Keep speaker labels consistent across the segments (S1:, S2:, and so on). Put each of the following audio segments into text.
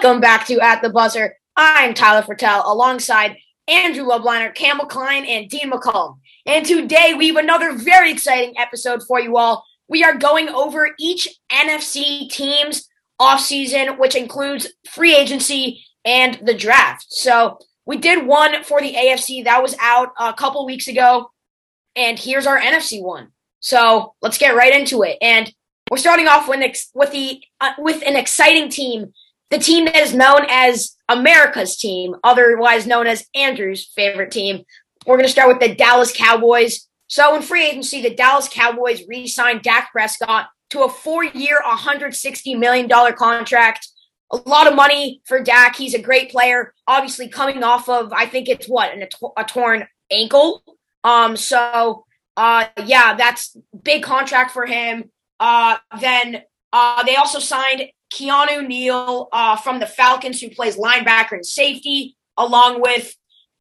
S1: Welcome back to At the Buzzer. I'm Tyler Fertel alongside Andrew Lubliner, Campbell Klein, and Dean McCullum. And today we have another very exciting episode for you all. We are going over each NFC team's offseason, which includes free agency and the draft. So we did one for the AFC that was out a couple weeks ago. And here's our NFC one. So let's get right into it. And we're starting off with, with the uh, with an exciting team the team that is known as America's team, otherwise known as Andrew's favorite team. We're going to start with the Dallas Cowboys. So, in free agency, the Dallas Cowboys re signed Dak Prescott to a four year, $160 million contract. A lot of money for Dak. He's a great player, obviously, coming off of, I think it's what, an, a torn ankle. Um, so, uh, yeah, that's big contract for him. Uh, then uh, they also signed Keanu Neal uh, from the Falcons, who plays linebacker and safety, along with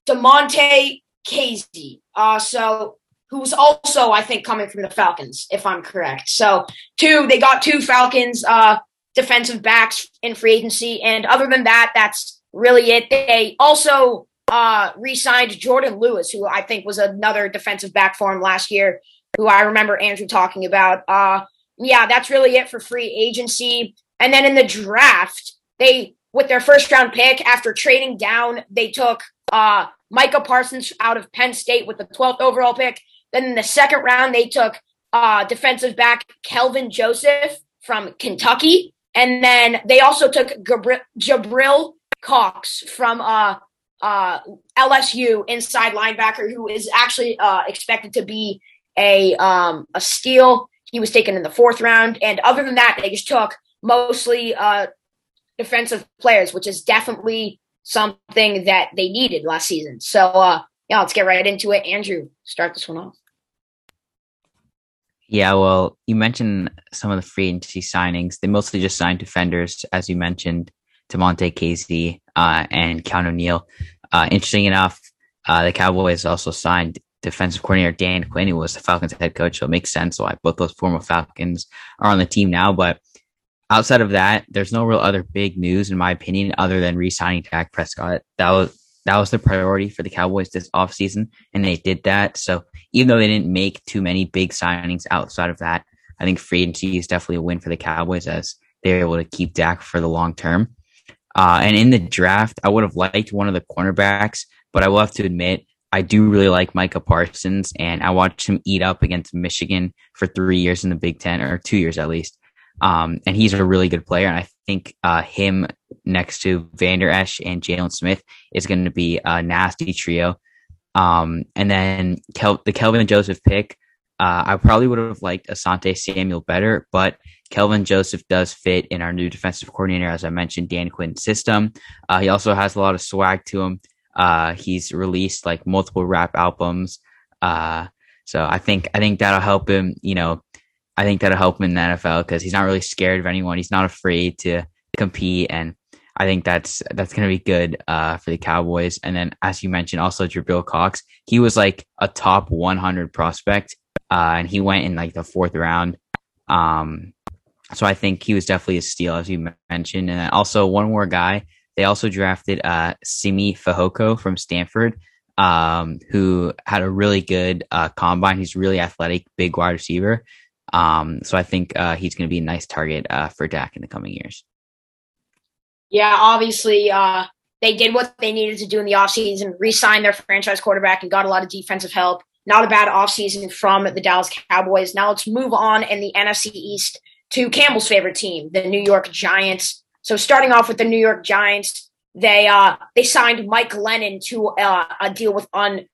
S1: Damontae Kazee. Uh, so who's also, I think, coming from the Falcons, if I'm correct. So two, they got two Falcons uh, defensive backs in free agency, and other than that, that's really it. They also uh, re-signed Jourdan Lewis, who I think was another defensive back for him last year, who I remember Andrew talking about. Uh, yeah, that's really it for free agency. And then in the draft, they with their first round pick after trading down, they took uh, Micah Parsons out of Penn State with the 12th overall pick. Then in the second round, they took uh, defensive back Kelvin Joseph from Kentucky. And then they also took Gabri- Jabril Cox from uh, uh, LSU inside linebacker, who is actually uh, expected to be a um, a steal. He was taken in the fourth round. And other than that, they just took mostly uh, defensive players, which is definitely something that they needed last season. So, uh, yeah, let's get right into it. Andrew, start this one off.
S2: Yeah, well, you mentioned some of the free agency signings. They mostly just signed defenders, as you mentioned, Damontae Kazee uh, and Keanu Neal. Uh, interesting enough, uh, the Cowboys also signed defensive coordinator Dan Quinn, who was the Falcons head coach. So it makes sense why both those former Falcons are on the team now. But outside of that, there's no real other big news, in my opinion, other than re-signing Dak Prescott. That was that was the priority for the Cowboys this offseason, and they did that. So even though they didn't make too many big signings outside of that, I think free agency is definitely a win for the Cowboys as they're able to keep Dak for the long term. Uh, and in the draft, I would have liked one of the cornerbacks, but I will have to admit, I do really like Micah Parsons, and I watched him eat up against Michigan for three years in the Big Ten, or two years at least. Um, and he's a really good player. And I think uh, him next to Vander Esch and Jaylon Smith is going to be a nasty trio. Um, and then Kel- the Kelvin Joseph pick, uh, I probably would have liked Asante Samuel better, but Kelvin Joseph does fit in our new defensive coordinator, as I mentioned, Dan Quinn's system. Uh, he also has a lot of swag to him. Uh, he's released like multiple rap albums. Uh, so I think I think that'll help him, you know, I think that'll help him in the NFL because he's not really scared of anyone. He's not afraid to compete, and I think that's that's going to be good uh, for the Cowboys. And then, as you mentioned, also Jabril Cox, he was like a top 100 prospect, uh, and he went in like the fourth round. Um, so I think he was definitely a steal, as you mentioned. And also one more guy, they also drafted uh, Simi Fehoko from Stanford, um, who had a really good uh, combine. He's really athletic, big wide receiver. Um, so I think uh, he's going to be a nice target uh, for Dak in the coming years.
S1: Yeah, obviously, uh, they did what they needed to do in the offseason, re signed their franchise quarterback, and got a lot of defensive help. Not a bad offseason from the Dallas Cowboys. Now let's move on in the NFC East to Campbell's favorite team, the New York Giants. So starting off with the New York Giants, they uh, they signed Mike Glennon to uh, a deal with un,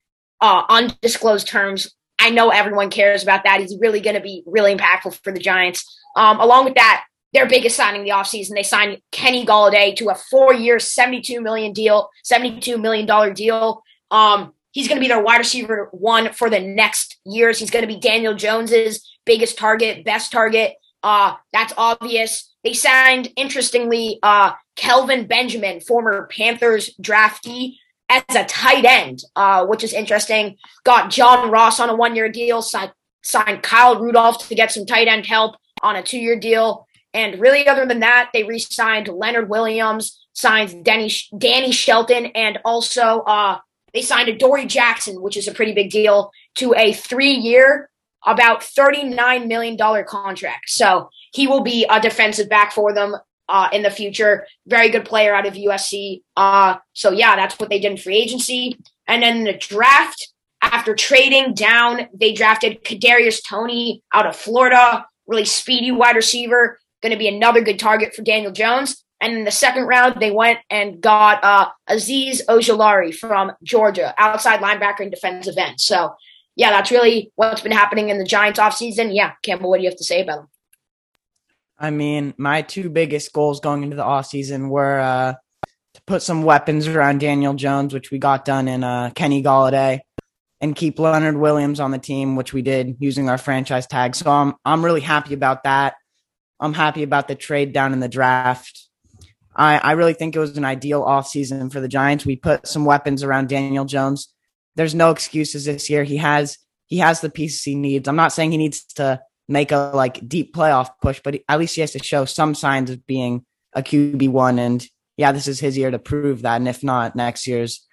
S1: uh, undisclosed terms I know everyone cares about that. He's really going to be really impactful for the Giants. Um, along with that, their biggest signing the offseason, they signed Kenny Golladay to a four-year, 72 million deal, $72 million deal. Um, he's going to be their wide receiver one for the next years. He's going to be Daniel Jones's biggest target, best target. Uh, that's obvious. They signed, interestingly, uh, Kelvin Benjamin, former Panthers draftee, as a tight end, uh, which is interesting. Got John Ross on a one year deal, signed, signed Kyle Rudolph to get some tight end help on a two year deal. and really, other than that, they re-signed Leonard Williams, signed Danny Danny Shelton, and also uh, they signed Adoree' Jackson, which is a pretty big deal, to a three-year, about $39 million contract. So he will be a defensive back for them uh, in the future. Very good player out of USC. Uh, so yeah, that's what they did in free agency. And then the draft, after trading down, they drafted Kadarius Toney out of Florida, really speedy wide receiver, going to be another good target for Daniel Jones. And in the second round, they went and got uh, Azeez Ojulari from Georgia, outside linebacker and defensive end. So yeah, that's really what's been happening in the Giants offseason. Yeah, Campbell, what do you have to say about them?
S3: I mean, my two biggest goals going into the offseason were uh, to put some weapons around Daniel Jones, which we got done in uh, Kenny Golladay, and keep Leonard Williams on the team, which we did using our franchise tag. So I'm I'm really happy about that. I'm happy about the trade down in the draft. I, I really think it was an ideal offseason for the Giants. We put some weapons around Daniel Jones there's no excuses this year. He has he has the pieces he needs. I'm not saying he needs to make a like deep playoff push, but at least he has to show some signs of being a QB one. And yeah, this is his year to prove that. And if not, next year's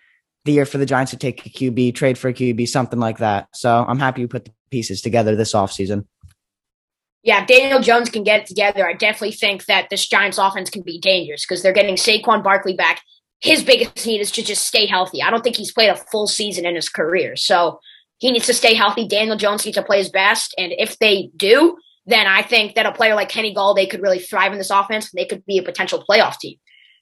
S3: the year for the Giants to take a QB, trade for a QB, something like that. So I'm happy we put the pieces together this offseason.
S1: Yeah, Daniel Jones can get it together. I definitely think that this Giants offense can be dangerous because they're getting Saquon Barkley back his biggest need is to just stay healthy. I don't think he's played a full season in his career. So he needs to stay healthy. Daniel Jones needs to play his best. And if they do, then I think that a player like Kenny Golladay could really thrive in this offense they could be a potential playoff team.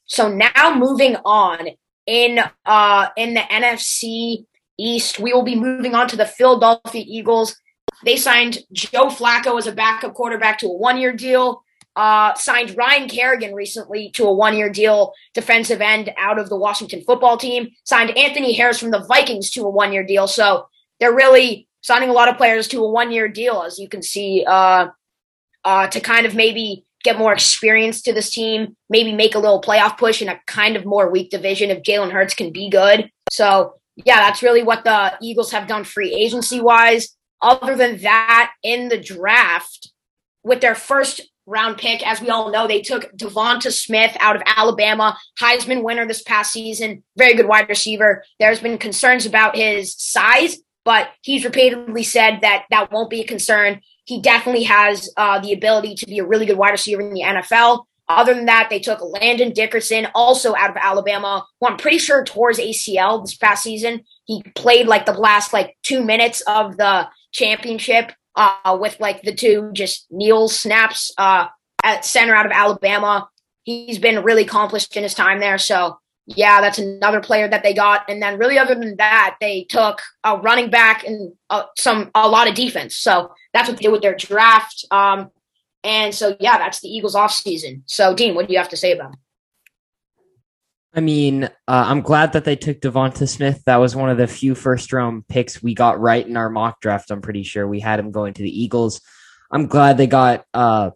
S1: So now moving on in uh in the NFC East, we will be moving on to the Philadelphia Eagles. They signed Joe Flacco as a backup quarterback to a one-year deal uh, signed Ryan Kerrigan recently to a one year deal, defensive end out of the Washington football team. Signed Anthony Harris from the Vikings to a one year deal. So they're really signing a lot of players to a one year deal, as you can see, uh, uh, to kind of maybe get more experience to this team, maybe make a little playoff push in a kind of more weak division if Jalen Hurts can be good. So, yeah, that's really what the Eagles have done free agency wise. Other than that, in the draft, with their first round pick. As we all know, they took Devonta Smith out of Alabama, Heisman winner this past season, very good wide receiver. There's been concerns about his size, but he's repeatedly said that that won't be a concern. He definitely has uh, the ability to be a really good wide receiver in the NFL. Other than that, they took Landon Dickerson, also out of Alabama, who I'm pretty sure tore his ACL this past season. He played like the last like two minutes of the championship uh, with like the two just kneel snaps uh, at center out of Alabama. He's been really accomplished in his time there. So yeah, that's another player that they got. And then really other than that, they took a running back and uh, some a lot of defense. So that's what they did with their draft. Um, and so yeah, that's the Eagles off season. So Dean, what do you have to say about him?
S4: I mean, uh, I'm glad that they took Devonta Smith. That was one of the few first round picks we got right in our mock draft. I'm pretty sure we had him going to the Eagles. I'm glad they got uh,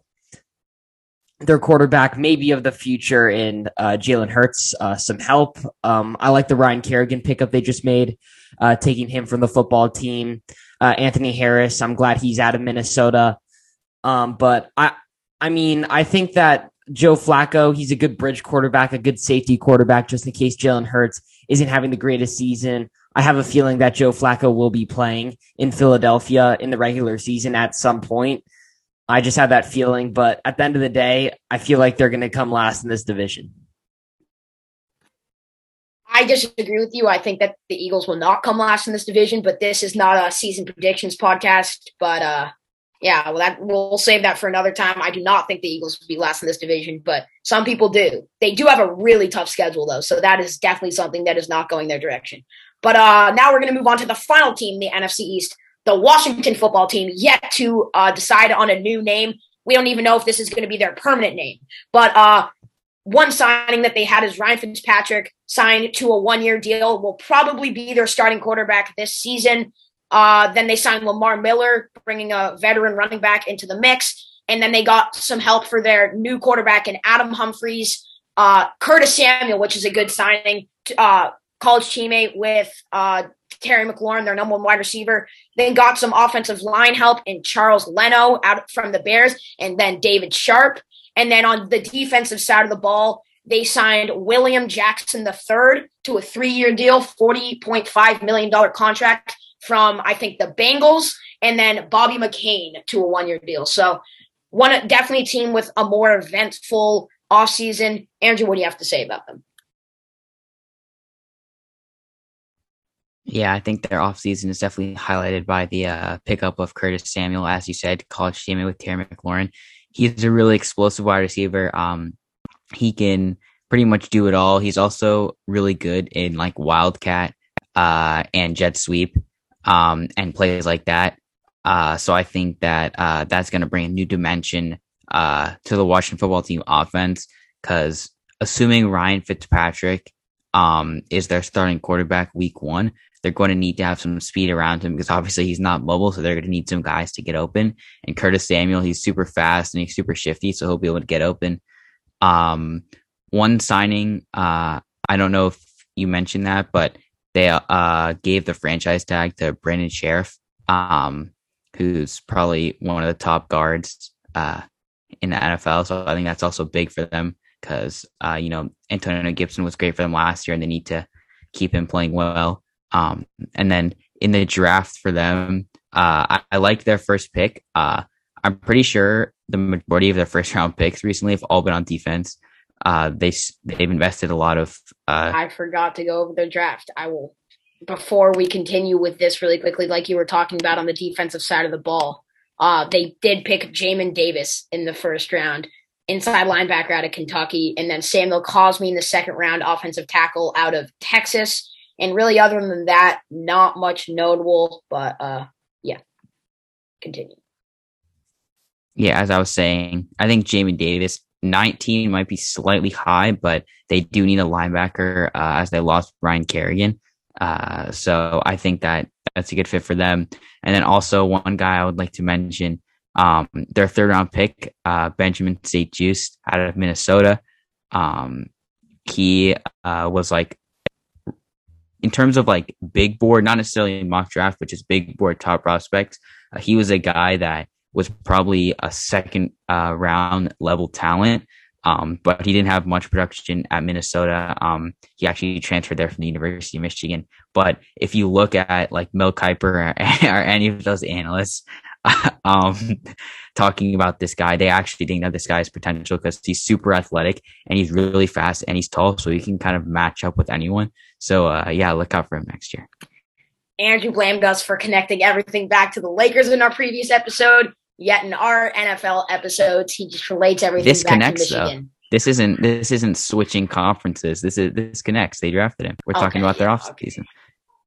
S4: their quarterback, maybe of the future, in uh, Jalen Hurts, uh, some help. Um, I like the Ryan Kerrigan pickup they just made, uh, taking him from the football team. Uh, Anthony Harris, I'm glad he's out of Minnesota. Um, but I, I mean, I think that Joe Flacco, he's a good bridge quarterback, a good safety quarterback, just in case Jalen Hurts isn't having the greatest season. I have a feeling that Joe Flacco will be playing in Philadelphia in the regular season at some point. I just have that feeling, but at the end of the day, I feel like they're going to come last in this division.
S1: I disagree with you. I think that the Eagles will not come last in this division, but this is not a season predictions podcast. But uh, yeah, well, that we'll save that for another time. I do not think the Eagles will be last in this division, but some people do. They do have a really tough schedule, though, so that is definitely something that is not going their direction. But uh, now we're going to move on to the final team, the NFC East, the Washington Football Team, yet to uh, decide on a new name. We don't even know if this is going to be their permanent name, but uh, one signing that they had is Ryan Fitzpatrick signed to a one-year deal. Will probably be their starting quarterback this season. Uh, then they signed Lamar Miller, bringing a veteran running back into the mix. And then they got some help for their new quarterback in Adam Humphries, uh, Curtis Samuel, which is a good signing, uh, college teammate with uh, Terry McLaurin, their number one wide receiver. Then got some offensive line help in Charles Leno out from the Bears, and then David Sharpe. And then on the defensive side of the ball, they signed William Jackson III to a three year deal, $40.5 million contract from, I think, the Bengals, and then Bobby McCain to a one year deal. So, one definitely a team with a more eventful offseason. Andrew, what do you have to say about them?
S2: Yeah, I think their offseason is definitely highlighted by the uh, pickup of Curtis Samuel, as you said, college teammate with Terry McLaurin. He's a really explosive wide receiver. Um, he can pretty much do it all. He's also really good in like wildcat uh, and jet sweep um, and plays like that. Uh, so I think that uh, that's going to bring a new dimension uh, to the Washington football team offense because assuming Ryan Fitzpatrick um, is their starting quarterback week one, they're going to need to have some speed around him because obviously he's not mobile, so they're going to need some guys to get open. And Curtis Samuel, he's super fast and he's super shifty, so he'll be able to get open. Um, one signing, uh, I don't know if you mentioned that, but they uh, gave the franchise tag to Brandon Scherff, um, who's probably one of the top guards uh, in the NFL. So I think that's also big for them because uh, you know Antonio Gibson was great for them last year, and they need to keep him playing well. Um, and then in the draft for them, uh, I, I like their first pick. Uh, I'm pretty sure the majority of their first round picks recently have all been on defense. Uh, they they've invested a lot of. Uh,
S1: I forgot to go over the draft. I will before we continue with this really quickly, like you were talking about on the defensive side of the ball. Uh, they did pick Jamin Davis in the first round, inside linebacker out of Kentucky, and then Samuel Cosmi in the second round, offensive tackle out of Texas. And really, other than that, not much notable. But uh, yeah, continue.
S2: Yeah, as I was saying, I think Jamie Davis 19 might be slightly high, but they do need a linebacker uh, as they lost Ryan Kerrigan. Uh, so I think that that's a good fit for them. And then also one guy I would like to mention, um, their third round pick, uh, Benjamin St-Juste out of Minnesota. Um, he uh, was like in terms of like big board, not necessarily mock draft, but just big board top prospects. Uh, he was a guy that was probably a second uh, round level talent. Um, but he didn't have much production at Minnesota. Um, he actually transferred there from the University of Michigan. But if you look at like Mel Kiper or, or any of those analysts, um, talking about this guy, they actually think that this guy has potential because he's super athletic and he's really fast and he's tall, so he can kind of match up with anyone. So, uh, yeah, look out for him next year.
S1: Andrew blamed us for connecting everything back to the Lakers in our previous episode. Yet in our NFL episodes, he just relates everything
S2: this
S1: back
S2: connects,
S1: to Michigan.
S2: Though. This isn't this isn't switching conferences. This is this connects. They drafted him. We're talking about their
S1: yeah,
S2: off season.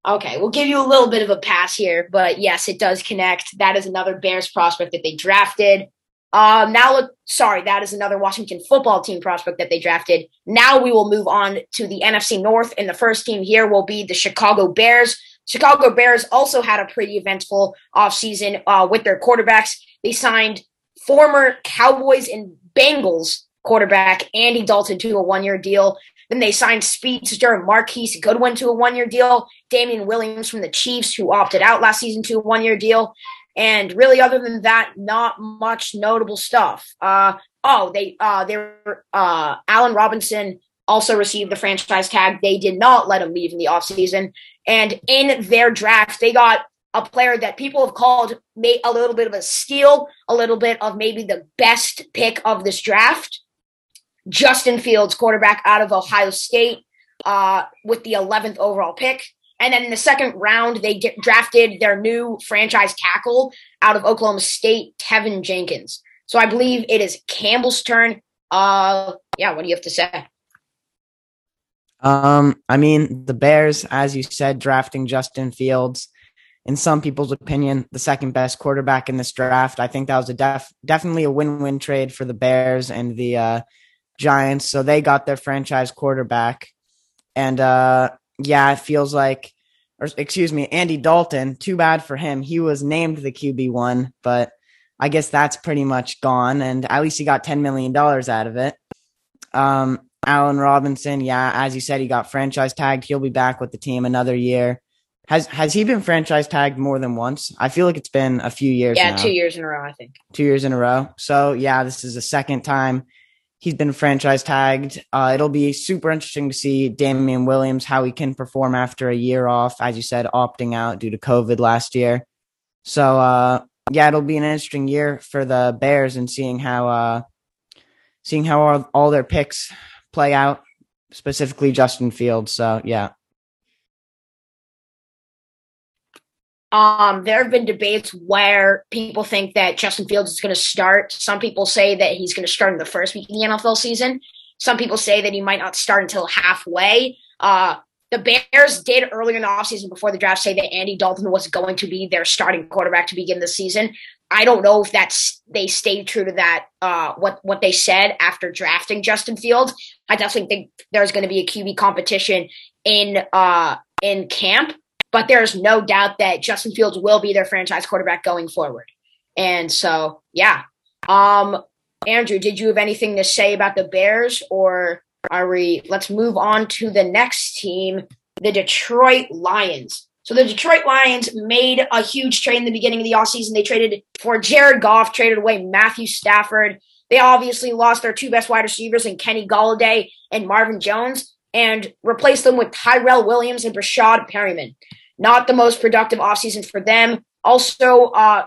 S1: Okay, we'll give you a little bit of a pass here, but yes, it does connect. That is another Bears prospect that they drafted. Um, now look, sorry, that is another Washington football team prospect that they drafted. Now we will move on to the NFC North, and the first team here will be the Chicago Bears. Chicago Bears also had a pretty eventful offseason uh, with their quarterbacks. They signed former Cowboys and Bengals quarterback Andy Dalton to a one-year deal. Then they signed speedster Marquise Goodwin to a one-year deal. Damien Williams from the Chiefs, who opted out last season, to a one-year deal. And really, other than that, not much notable stuff. Uh, oh, they uh, they were uh, Robinson also received the franchise tag. They did not let him leave in the offseason. And in their draft, they got a player that people have called a little bit of a steal, a little bit of maybe the best pick of this draft. Justin Fields, quarterback out of Ohio State, uh, with the 11th overall pick. And then in the second round, they d- drafted their new franchise tackle out of Oklahoma State, Teven Jenkins. So I believe it is Campbell's turn. Uh, yeah, what do you have to say?
S3: Um, I mean, the Bears, as you said, drafting Justin Fields, in some people's opinion, the second best quarterback in this draft. I think that was a def- definitely a win-win trade for the Bears and the uh, Giants. So they got their franchise quarterback, and uh, yeah, it feels like, or excuse me, Andy Dalton. Too bad for him. He was named the QB one, but I guess that's pretty much gone. And at least he got ten million dollars out of it. Um, Allen Robinson, yeah, as you said, he got franchise tagged. He'll be back with the team another year. Has has he been franchise tagged more than once? I feel like it's been a few years.
S1: Yeah,
S3: now.
S1: two years in a row, I think.
S3: Two years in a row. So yeah, this is the second time he's been franchise tagged. Uh, it'll be super interesting to see Damien Williams how he can perform after a year off, as you said, opting out due to COVID last year. So uh, yeah, it'll be an interesting year for the Bears and seeing how uh, seeing how all, all their picks play out, specifically Justin Fields. So yeah.
S1: Um, there have been debates where people think that Justin Fields is going to start. Some people say that he's going to start in the first week of the NFL season. Some people say that he might not start until halfway. Uh, the Bears did earlier in the offseason before the draft say that Andy Dalton was going to be their starting quarterback to begin the season. I don't know if that's they stayed true to that uh, what what they said after drafting Justin Fields. I definitely think there's going to be a QB competition in uh, in camp but there's no doubt that Justin Fields will be their franchise quarterback going forward. And so, yeah. Um, Andrew, did you have anything to say about the Bears or are we let's move on to the next team, the Detroit Lions. So the Detroit Lions made a huge trade in the beginning of the offseason. They traded for Jared Goff, traded away Matthew Stafford. They obviously lost their two best wide receivers in Kenny Golladay and Marvin Jones and replaced them with Tyrell Williams and Breshad Perriman. Not the most productive offseason for them. Also, uh,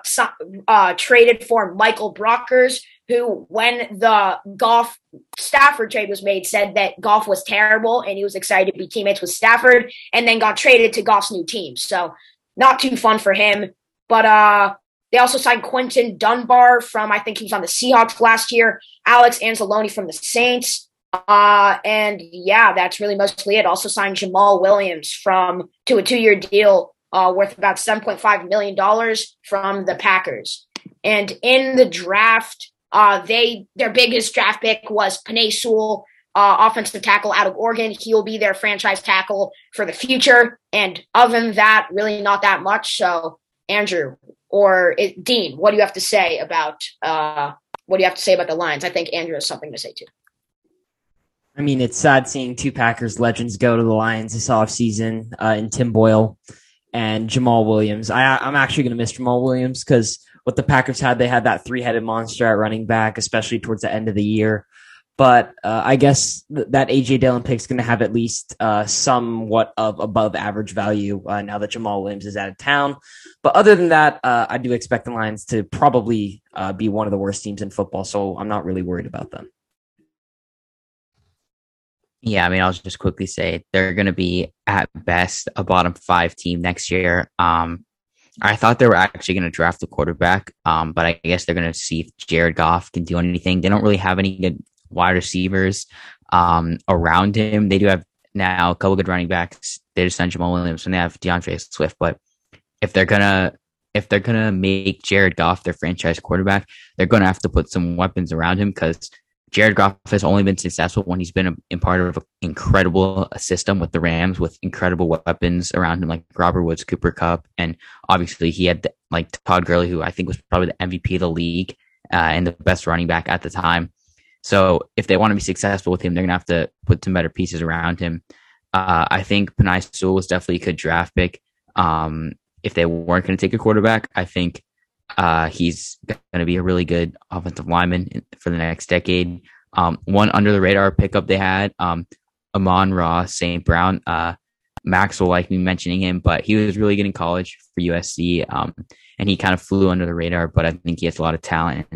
S1: uh, traded for Michael Brockers, who, when the Goff Stafford trade was made, said that Goff was terrible and he was excited to be teammates with Stafford, and then got traded to Goff's new team. So, not too fun for him. But uh, they also signed Quinton Dunbar from, I think he was on the Seahawks last year, Alex Anzalone from the Saints. Uh, and yeah, that's really mostly it. Also signed Jamaal Williams from to a two-year deal uh, worth about $7.5 million from the Packers. And in the draft, uh, they their biggest draft pick was Penei Sewell, uh, offensive tackle out of Oregon. He will be their franchise tackle for the future. And other than that, really not that much. So, Andrew or it, Dean, what do you have to say about uh, what do you have to say about the Lions? I think Andrew has something to say too.
S4: I mean, it's sad seeing two Packers legends go to the Lions this offseason uh, in Tim Boyle and Jamaal Williams. I, I'm actually going to miss Jamaal Williams because what the Packers had, they had that three headed monster at running back, especially towards the end of the year. But uh, I guess th- that AJ Dillon pick is going to have at least uh, somewhat of above average value uh, now that Jamaal Williams is out of town. But other than that, uh, I do expect the Lions to probably uh, be one of the worst teams in football. So I'm not really worried about them.
S2: Yeah, I mean, I'll just quickly say they're going to be at best a bottom five team next year. Um, I thought they were actually going to draft a quarterback, um, but I guess they're going to see if Jared Goff can do anything. They don't really have any good wide receivers um, around him. They do have now a couple good running backs. They just signed Jamaal Williams and they have D'Andre Swift. But if they're gonna if they're gonna make Jared Goff their franchise quarterback, they're gonna have to put some weapons around him because Jared Goff has only been successful when he's been in part of an incredible system with the Rams with incredible weapons around him, like Robert Woods, Cooper Kupp. and obviously he had like Todd Gurley, who I think was probably the MVP of the league uh, and the best running back at the time. So if they want to be successful with him, they're gonna have to put some better pieces around him. Uh, I think Penei Sewell was definitely a good draft pick. Um, if they weren't going to take a quarterback, I think uh, he's going to be a really good offensive lineman for the next decade. Um, one under the radar pickup they had, um, Amon-Ra St. Brown. Uh, Max will like me mentioning him, but he was really good in college for USC. Um, and he kind of flew under the radar, but I think he has a lot of talent.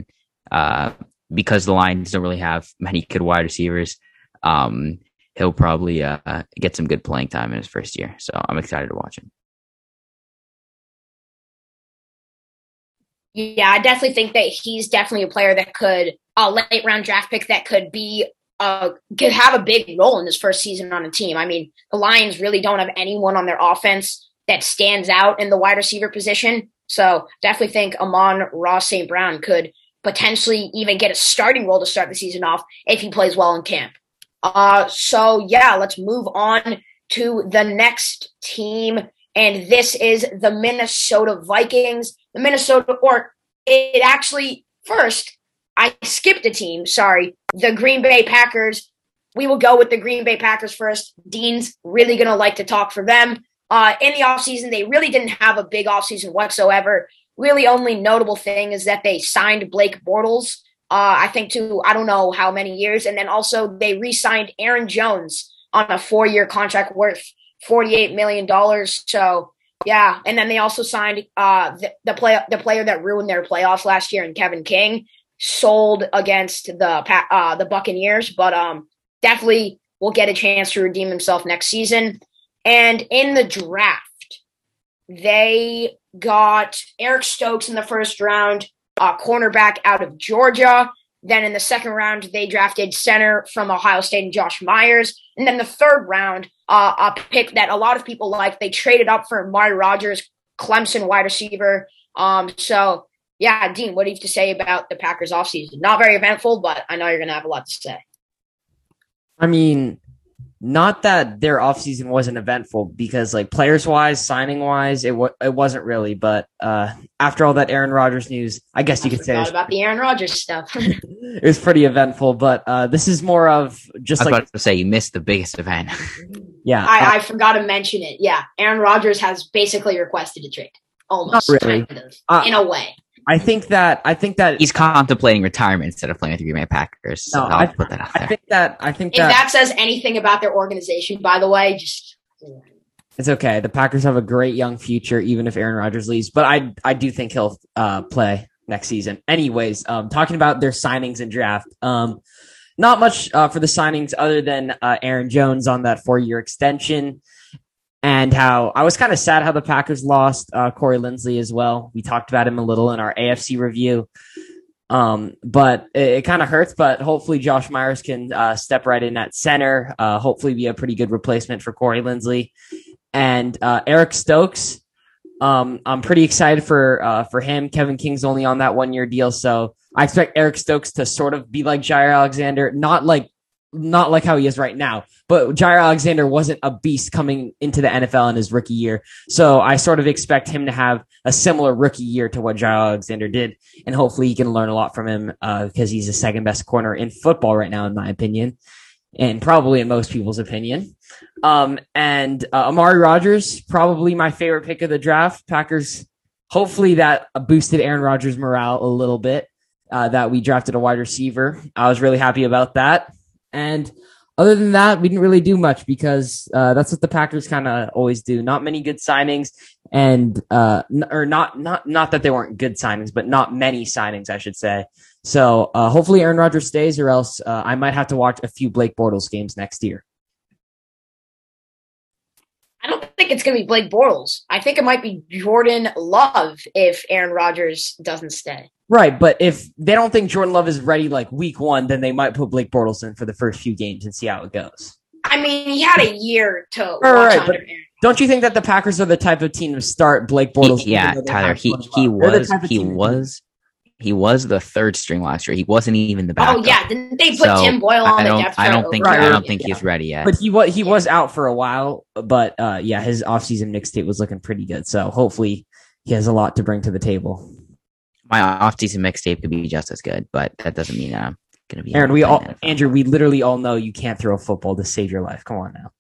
S2: Uh, because the Lions don't really have many good wide receivers, um, he'll probably uh, get some good playing time in his first year. So I'm excited to watch him.
S1: Yeah, I definitely think that he's definitely a player that could a late round draft pick that could be uh could have a big role in his first season on a team. I mean, the Lions really don't have anyone on their offense that stands out in the wide receiver position. So definitely think Amon-Ra St. Brown could potentially even get a starting role to start the season off if he plays well in camp. Uh so yeah, let's move on to the next team. And this is the Minnesota Vikings the Minnesota, or it actually first, I skipped a team. Sorry, the Green Bay Packers. We will go with the Green Bay Packers first. Dean's really going to like to talk for them. uh, in the offseason, they really didn't have a big offseason whatsoever. Really, only notable thing is that they signed Blake Bortles, uh, I think, to I don't know how many years. And then also they re signed Aaron Jones on a four year contract worth $48 million. So, yeah. And then they also signed uh, the, the, play, the player that ruined their playoffs last year, and Kevin King, sold against the uh, the Buccaneers, but um, definitely will get a chance to redeem himself next season. And in the draft, they got Eric Stokes in the first round, a cornerback out of Georgia. Then in the second round, they drafted center from Ohio State and Josh Myers. And then the third round, uh, a pick that a lot of people like, they traded up for Amari Rodgers, Clemson wide receiver. Um, so yeah, Dean, what do you have to say about the Packers offseason? Not very eventful, but I know you're going to have a lot to say.
S4: I mean, not that their offseason wasn't eventful because like players wise, signing wise, it w- it wasn't really. But uh, after all that Aaron Rodgers news, I guess you
S1: I
S4: could say
S1: about the Aaron Rodgers stuff.
S4: it was pretty eventful. But uh, this is more of just
S2: I was
S4: like
S2: about to say you missed the biggest event.
S4: yeah,
S1: I, I forgot to mention it. Yeah, Aaron Rodgers has basically requested a trade, almost
S4: Not really.
S1: kind of,
S4: Uh,
S1: in a way.
S4: I think that I think that
S2: He's contemplating retirement instead of playing with the Green Bay Packers. So
S4: No,
S2: I'll
S4: I-
S2: put that out
S4: I think that I think
S1: If
S4: that
S1: that says anything about their organization, by the way, just
S4: It's okay. The Packers have a great young future, even if Aaron Rodgers leaves. But I I do think he'll uh, play next season. Anyways, um, talking about their signings and draft. Um, not much uh, for the signings other than uh, Aaron Jones on that four year extension, and how I was kind of sad how the Packers lost uh, Corey Linsley as well. We talked about him a little in our AFC review. Um, but it, it kind of hurts, but hopefully Josh Myers can uh, step right in at center. Uh, hopefully be a pretty good replacement for Corey Linsley and uh, Eric Stokes. Um, I'm pretty excited for uh, for him. Kevin King's only on that one year deal, so I expect Eric Stokes to sort of be like Jaire Alexander, not like not like how he is right now, but Jaire Alexander wasn't a beast coming into the NFL in his rookie year, so I sort of expect him to have a similar rookie year to what Jaire Alexander did, and hopefully he can learn a lot from him uh, because he's the second best corner in football right now, in my opinion, and probably in most people's opinion. Um, and uh, Amari Rodgers, probably my favorite pick of the draft. Packers, hopefully that boosted Aaron Rodgers' morale a little bit. Uh, that we drafted a wide receiver. I was really happy about that. And other than that, we didn't really do much because uh, that's what the Packers kind of always do. Not many good signings, and uh, n- or not not not that they weren't good signings, but not many signings, I should say. So uh, hopefully Aaron Rodgers stays, or else uh, I might have to watch a few Blake Bortles games next year.
S1: I don't think it's going to be Blake Bortles. I think it might be Jordan Love if Aaron Rodgers doesn't stay.
S4: Right, but if they don't think Jordan Love is ready like week one, then they might put Blake Bortles in for the first few games and see how it goes.
S1: I mean, he had a year to watch
S4: right,
S1: under
S4: but-
S1: Aaron.
S4: Don't you think that the Packers are the type of team to start Blake Bortles?
S2: He- yeah,
S4: even though they
S2: Tyler. He he
S4: Love? They're the
S2: was he
S4: team to do
S2: was he was the third string last year. He wasn't even the backup.
S1: Oh yeah, didn't they put
S2: So,
S1: Tim Boyle on
S2: I
S1: the
S2: don't
S1: depth
S2: I don't think
S4: Right,
S2: I don't think
S4: yeah.
S2: he's ready yet.
S4: But he was he was out for a while, but uh, yeah, his offseason mixtape was looking pretty good. So hopefully he has a lot to bring to the table.
S2: My offseason mixtape could be just as good, but that doesn't mean I'm gonna be.
S4: Aaron, we all
S2: play in the NFL.
S4: Andrew, we literally all know you can't throw a football to save your life. Come on now.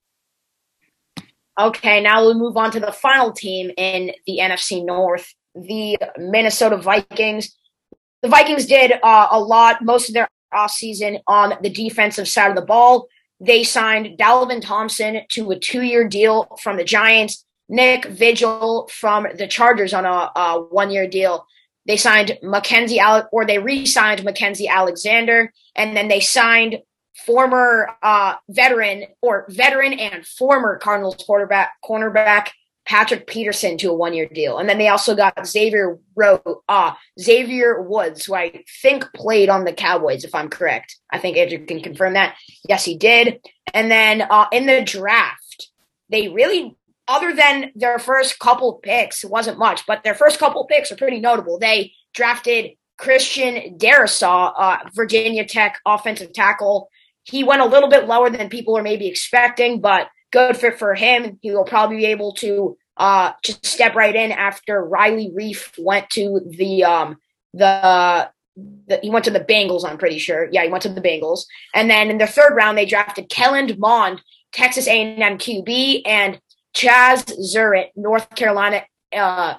S1: Okay, now we'll move on to the final team in the NFC North, the Minnesota Vikings. The Vikings did uh, a lot, most of their offseason on the defensive side of the ball. They signed Dalvin Thompson to a two year deal from the Giants, Nick Vigil from the Chargers on a, a one year deal. They signed Mackenzie, Ale- or they re signed Mackenzie Alexander, and then they signed former uh, veteran or veteran and former Cardinals quarterback cornerback Patrick Peterson to a one year deal, and then they also got Xavier Ro- uh, Xavier Woods, who I think played on the Cowboys, if I'm correct. I think Andrew can confirm that. Yes, he did. And then uh, in the draft, they really, other than their first couple picks, it wasn't much, but their first couple picks are pretty notable. They drafted Christian Darrisaw, uh, Virginia Tech offensive tackle he went a little bit lower than people are maybe expecting, but good fit for him. He will probably be able to uh, just step right in after Riley Reiff went to the um, the, the he went to the Bengals. I'm pretty sure. Yeah, he went to the Bengals. And then in the third round, they drafted Kellen Mond, Texas A&M QB, and Chaz Surratt, North Carolina uh,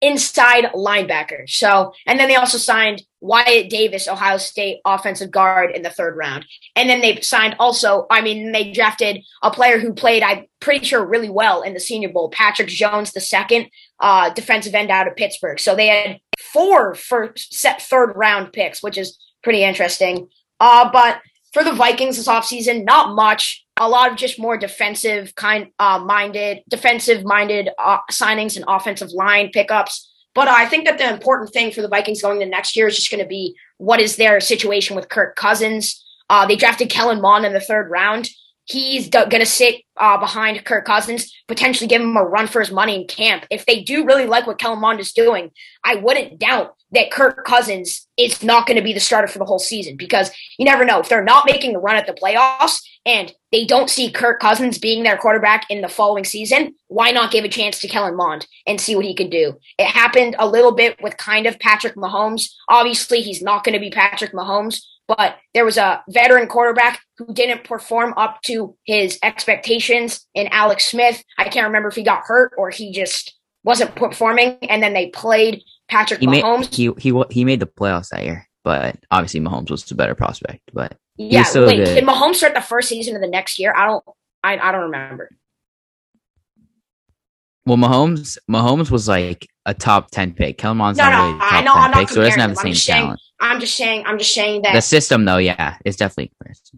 S1: inside linebacker. So, and then they also signed Wyatt Davis, Ohio State offensive guard in the third round. And then they signed also, I mean, they drafted a player who played, I'm pretty sure, really well in the Senior Bowl, Patrick Jones, the second uh, defensive end out of Pittsburgh. So they had four first set third round picks, which is pretty interesting. Uh, but for the Vikings this offseason, not much. A lot of just more defensive kind uh, minded, defensive minded uh, signings and offensive line pickups. But I think that the important thing for the Vikings going into next year is just going to be what is their situation with Kirk Cousins. Uh, they drafted Kellen Mond in the third round he's going to sit uh, behind Kirk Cousins, potentially give him a run for his money in camp. If they do really like what Kellen Mond is doing, I wouldn't doubt that Kirk Cousins is not going to be the starter for the whole season because you never know. If they're not making a run at the playoffs and they don't see Kirk Cousins being their quarterback in the following season, why not give a chance to Kellen Mond and see what he can do? It happened a little bit with kind of Patrick Mahomes. Obviously, he's not going to be Patrick Mahomes, but there was a veteran quarterback who didn't perform up to his expectations in Alex Smith. I can't remember if he got hurt or he just wasn't performing, and then they played Patrick
S2: he
S1: Mahomes.
S2: Made, he he he made the playoffs that year, but obviously Mahomes was the better prospect. But
S1: yeah, wait, good. did Mahomes start the first season of the next year? I don't, I, I don't remember.
S2: Well, Mahomes Mahomes was like a top ten pick. Kellen Mond's
S1: no,
S2: not
S1: no,
S2: really top
S1: I know,
S2: 10
S1: I'm not
S2: pick, so he doesn't have the
S1: I'm
S2: same
S1: saying-
S2: talent.
S1: I'm just saying, I'm just saying that
S2: The system, though, yeah, it's definitely.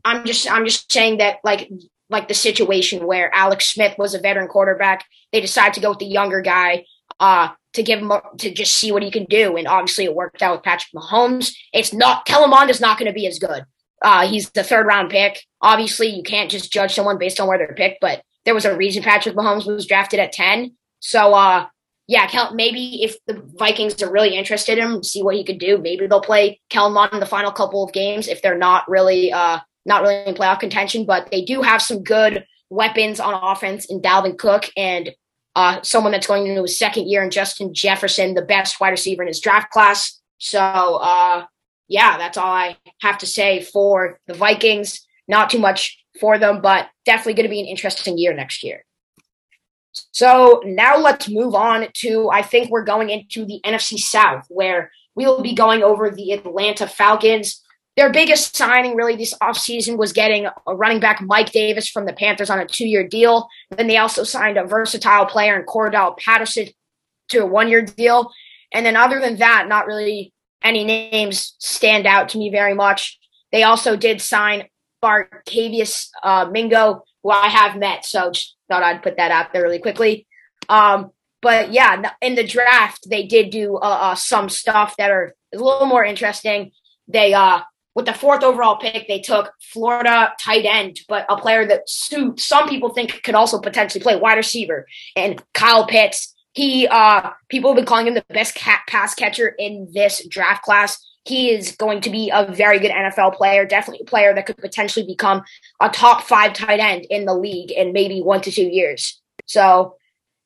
S1: I'm just I'm just saying that like like the situation where Alex Smith was a veteran quarterback, they decided to go with the younger guy uh to give him a, to just see what he can do, and obviously it worked out with Patrick Mahomes. It's not Kellen Mond is not going to be as good. Uh, he's the third round pick. Obviously, you can't just judge someone based on where they're picked, but there was a reason Patrick Mahomes was drafted at ten. So uh yeah, Kel- maybe if the Vikings are really interested in him, see what he could do. Maybe they'll play Kellen Mond in the final couple of games if they're not really uh not really in playoff contention, but they do have some good weapons on offense in Dalvin Cook and uh, someone that's going into his second year in Justin Jefferson, the best wide receiver in his draft class. So, uh, yeah, that's all I have to say for the Vikings. Not too much for them, but definitely going to be an interesting year next year. So now let's move on to I think we're going into the NFC South, where we will be going over the Atlanta Falcons. Their biggest signing really this offseason was getting a running back Mike Davis from the Panthers on a two-year deal. Then they also signed a versatile player in Cordarrelle Patterson to a one-year deal. And then other than that, not really any names stand out to me very much. They also did sign Barkevious uh, Mingo, who I have met, so thought I'd put that out there really quickly. Um, but yeah, in the draft, they did do uh, uh, some stuff that are a little more interesting. They uh, with the fourth overall pick, they took Florida tight end, but a player that suit some people think could also potentially play wide receiver, and Kyle Pitts. He uh, people have been calling him the best cat pass catcher in this draft class. He is going to be a very good NFL player, definitely a player that could potentially become a top five tight end in the league in maybe one to two years. So,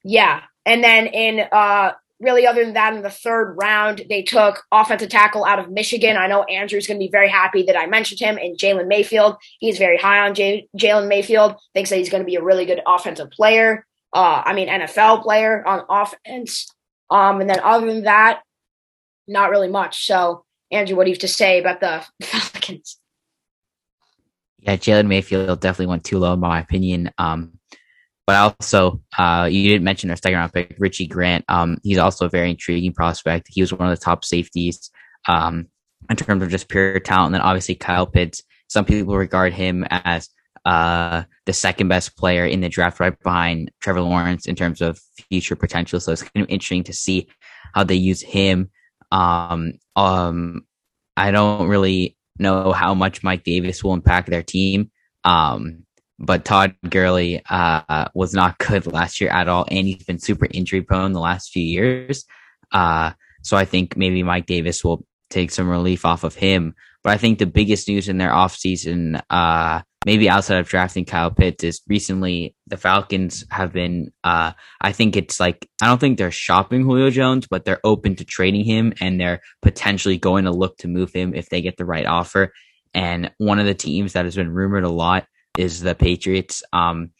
S1: yeah. And then in uh, really, other than that, in the third round, they took offensive tackle out of Michigan. I know Andrew's going to be very happy that I mentioned him and Jalen Mayfield. He's very high on J- Jalen Mayfield, thinks that he's going to be a really good offensive player. Uh, I mean, NFL player on offense. Um, and then other than that, not really much. So, Andrew, what do you have to say about the Falcons?
S2: Yeah, Jalen Mayfield definitely went too low in my opinion. Um, but also, uh, you didn't mention our second round pick, Richie Grant. Um, he's also a very intriguing prospect. He was one of the top safeties um, in terms of just pure talent. And then obviously Kyle Pitts. Some people regard him as uh, the second best player in the draft, right behind Trevor Lawrence in terms of future potential. So it's kind of interesting to see how they use him. Um, um, I don't really know how much Mike Davis will impact their team. Um, but Todd Gurley uh, was not good last year at all, and he's been super injury prone the last few years. Uh, so I think maybe Mike Davis will take some relief off of him. But I think the biggest news in their offseason, uh, maybe outside of drafting Kyle Pitts, is recently the Falcons have been, uh, I think it's like, I don't think they're shopping Julio Jones, but they're open to trading him and they're potentially going to look to move him if they get the right offer. And one of the teams that has been rumored a lot is the Patriots. Um,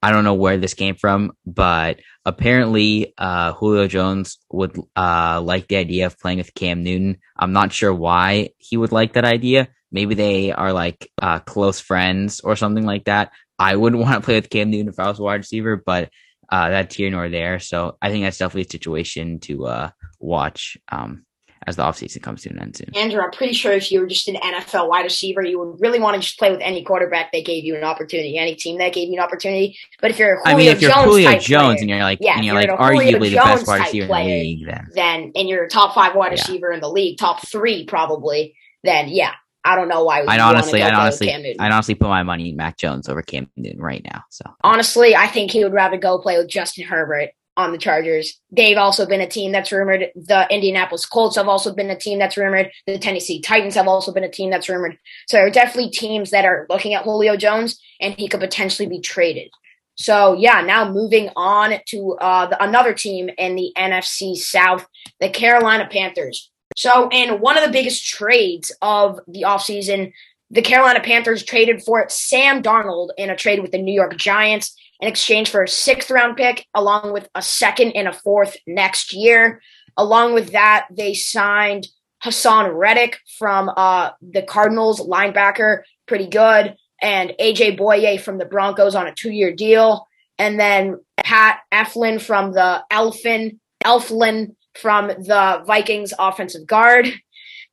S2: I don't know where this came from, but apparently uh, Julio Jones would uh, like the idea of playing with Cam Newton. I'm not sure why he would like that idea. Maybe they are like uh, close friends or something like that. I wouldn't want to play with Cam Newton if I was a wide receiver, but uh, that's here nor there. So I think that's definitely a situation to uh, watch. Um, as the offseason comes to an end soon.
S1: Andrew, I'm pretty sure if you were just an NFL wide receiver, you would really want to just play with any quarterback that gave you an opportunity, any team that gave you an opportunity. But if you're Julio I mean, if you're Jones Julio Jones
S2: player, and you're like, yeah, and you're, you're like arguably the best wide receiver player, in the league, then
S1: then and you're a top five wide receiver yeah. in the league, top three probably, then yeah, I don't know why.
S2: I'd honestly, I'd honestly, I'd honestly put my money Mac Jones over Cam Newton right now. So
S1: honestly, I think he would rather go play with Justin Herbert on the Chargers. They've also been a team that's rumored. The Indianapolis Colts have also been a team that's rumored. The Tennessee Titans have also been a team that's rumored. So there are definitely teams that are looking at Julio Jones and he could potentially be traded. So yeah, now moving on to uh, the, another team in the NFC South, the Carolina Panthers. So in one of the biggest trades of the offseason, the Carolina Panthers traded for Sam Darnold in a trade with the New York Giants in exchange for a sixth round pick, along with a second and a fourth next year. Along with that, they signed Haason Reddick from uh, the Cardinals, linebacker, pretty good, and AJ Bouye from the Broncos on a two year deal. And then Pat Elflein from the Elfin, Elflein from the Vikings offensive guard.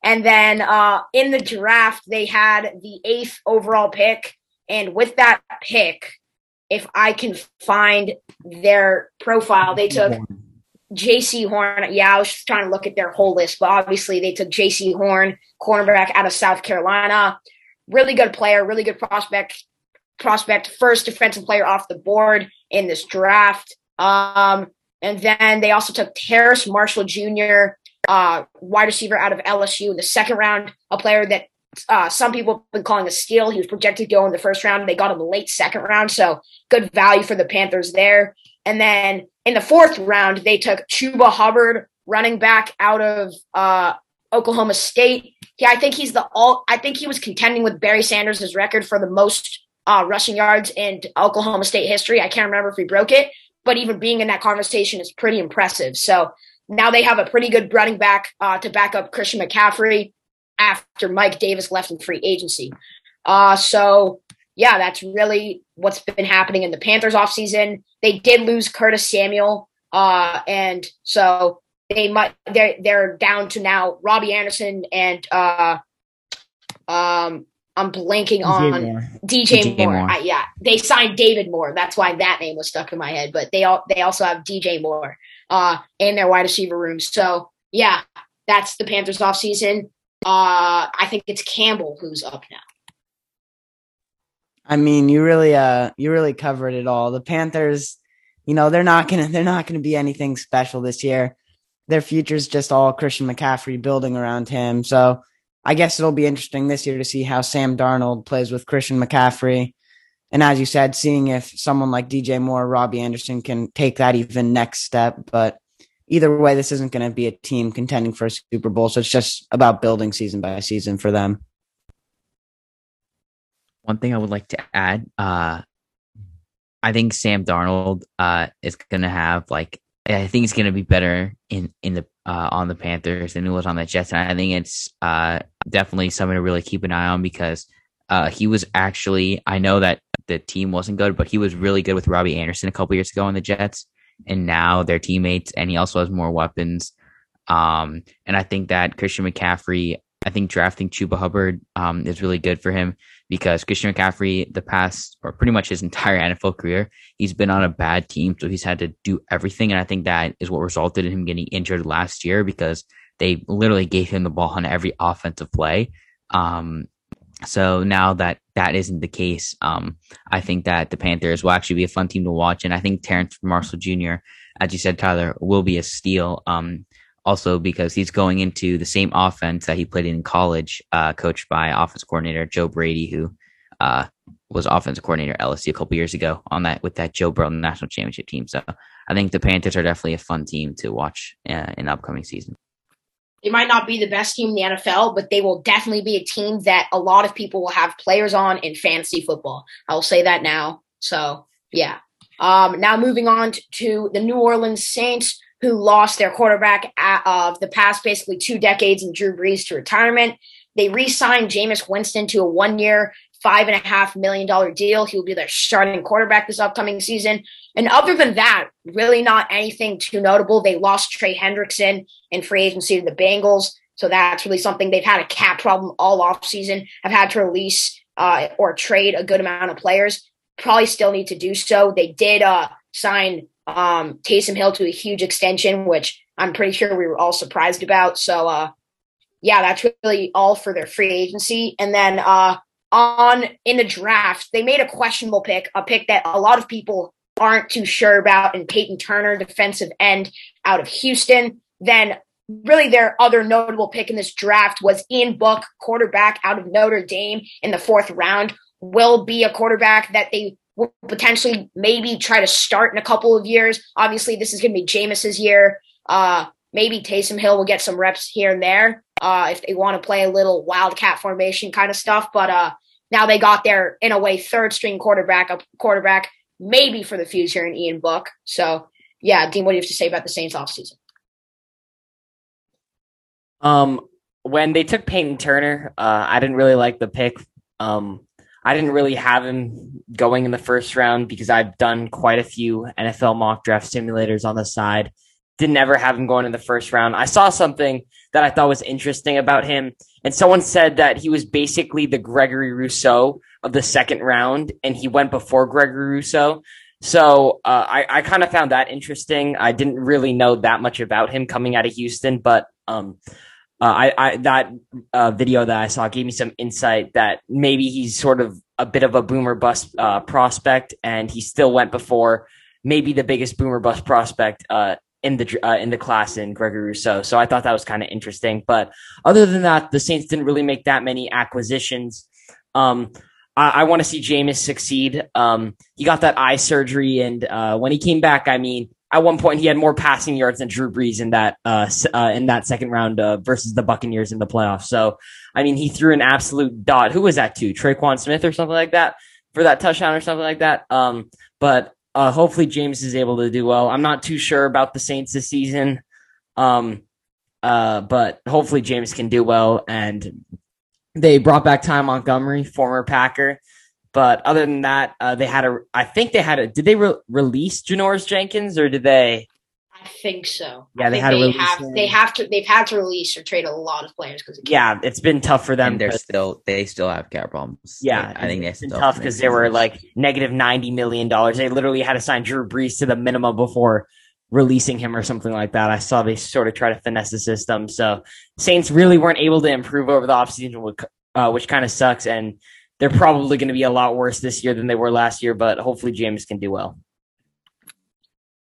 S1: And then uh, in the draft, they had the eighth overall pick. And with that pick, if I can find their profile. They took Jaycee Horn. Yeah, I was trying to look at their whole list, but obviously they took Jaycee Horn, cornerback out of South Carolina. Really good player, really good prospect. Prospect, first defensive player off the board in this draft. Um, and then they also took Terrace Marshall Jr., uh, wide receiver out of LSU in the second round, a player that uh, some people have been calling a steal. He was projected to go in the first round. They got him late second round, so good value for the Panthers there. And then in the fourth round, they took Chuba Hubbard, running back out of uh, Oklahoma State. Yeah, I think he's the all. I think he was contending with Barry Sanders' record for the most uh, rushing yards in Oklahoma State history. I can't remember if he broke it, but even being in that conversation is pretty impressive. So now they have a pretty good running back uh, to back up Christian McCaffrey after Mike Davis left in free agency. Uh, so yeah, that's really what's been happening in the Panthers offseason. They did lose Curtis Samuel, uh, and so they might they're they're down to now Robbie Anderson and uh, um I'm blanking DJ on Moore. DJ, DJ Moore. Moore. I, yeah, they signed David Moore. That's why that name was stuck in my head. But they all they also have DJ Moore uh in their wide receiver room. So yeah, that's the Panthers offseason. Uh, I think it's Campbell who's up now.
S3: I mean, you really uh you really covered it all. The Panthers, you know, they're not gonna they're not gonna be anything special this year. Their future's just all Christian McCaffrey building around him. So I guess it'll be interesting this year to see how Sam Darnold plays with Christian McCaffrey. And as you said, seeing if someone like DJ Moore, Robbie Anderson can take that even next step. But either way, this isn't going to be a team contending for a Super Bowl. So it's just about building season by season for them.
S2: One thing I would like to add, uh, I think Sam Darnold uh, is going to have like I think he's going to be better in in the uh, on the Panthers than he was on the Jets, and I think it's uh, definitely something to really keep an eye on because uh, he was actually I know that the team wasn't good, but he was really good with Robbie Anderson a couple years ago on the Jets, and now they're teammates, and he also has more weapons. Um, and I think that Christian McCaffrey, I think drafting Chuba Hubbard um, is really good for him because Christian McCaffrey, the past or pretty much his entire NFL career, he's been on a bad team, so he's had to do everything, and I think that is what resulted in him getting injured last year because they literally gave him the ball on every offensive play. Um, so now that that isn't the case, um, I think that the Panthers will actually be a fun team to watch. And I think Terrace Marshall Jr., as you said, Tyler, will be a steal. Um, also because he's going into the same offense that he played in college, uh, coached by offense coordinator Joe Brady, who uh, was offensive coordinator at LSU a couple years ago on that with that Joe Burrow national championship team. So I think the Panthers are definitely a fun team to watch uh, in the upcoming season.
S1: They might not be the best team in the NFL, but they will definitely be a team that a lot of people will have players on in fantasy football. I will say that now. So, yeah. Um, now moving on to the New Orleans Saints, who lost their quarterback of the past basically two decades in Drew Brees to retirement. They re-signed Jameis Winston to a and a half million dollar deal. He will be their starting quarterback this upcoming season. And other than that, really not anything too notable. They lost Trey Hendrickson in free agency to the Bengals. So that's really something they've had a cap problem all offseason, have had to release uh, or trade a good amount of players. Probably still need to do so. They did uh, sign um, Taysom Hill to a huge extension, which I'm pretty sure we were all surprised about. So, uh, yeah, that's really all for their free agency. And then uh, on in the draft, they made a questionable pick, a pick that a lot of people aren't too sure about, and Peyton Turner, defensive end out of Houston. Then really their other notable pick in this draft was Ian Book, quarterback out of Notre Dame in the fourth round, will be a quarterback that they will potentially maybe try to start in a couple of years. Obviously, this is going to be Jameis's year. Uh, maybe Taysom Hill will get some reps here and there uh, if they want to play a little wildcat formation kind of stuff. But uh, now they got their, in a way, third string quarterback, a quarterback maybe for the future in Ian Book. So, yeah, Dean, what do you have to say about the Saints offseason?
S4: Um, when they took Peyton Turner, uh, I didn't really like the pick. Um, I didn't really have him going in the first round because I've done quite a few NFL mock draft simulators on the side. Didn't ever have him going in the first round. I saw something that I thought was interesting about him, and someone said that he was basically the Gregory Rousseau of the second round, and he went before Gregory Rousseau. So uh, I, I kind of found that interesting. I didn't really know that much about him coming out of Houston, but um, uh, I, I, that uh, video that I saw gave me some insight that maybe he's sort of a bit of a boomer bust uh, prospect, and he still went before maybe the biggest boomer bust prospect uh, in the uh, in the class in Gregory Rousseau. So I thought that was kind of interesting. But other than that, the Saints didn't really make that many acquisitions. Um, I, I want to see Jameis succeed. Um, he got that eye surgery, and uh, when he came back, I mean at one point he had more passing yards than Drew Brees in that uh, uh, in that second round uh, versus the Buccaneers in the playoffs. So I mean, he threw an absolute dot. Who was that to? Tre'Quan Smith or something like that for that touchdown or something like that. Um, but uh, hopefully Jameis is able to do well. I'm not too sure about the Saints this season. Um, uh, but hopefully Jameis can do well. And they brought back Ty Montgomery, former Packer. But other than that, uh, they had a. I think they had a. Did they re- release Janoris Jenkins or did they?
S1: I think so.
S4: Yeah, they
S1: had
S4: they
S1: have. Him. They have to. They've had to release or trade a lot of players because.
S4: Yeah, it's been tough for them.
S2: And they're still. They still have cap problems.
S4: Yeah,
S2: I think
S4: it's been tough because they were like negative ninety million dollars. They literally had to sign Drew Brees to the minimum before releasing him or something like that. I saw they sort of try to finesse the system. So Saints really weren't able to improve over the offseason, uh, which kind of sucks. And they're probably going to be a lot worse this year than they were last year, but hopefully Jameis can do well.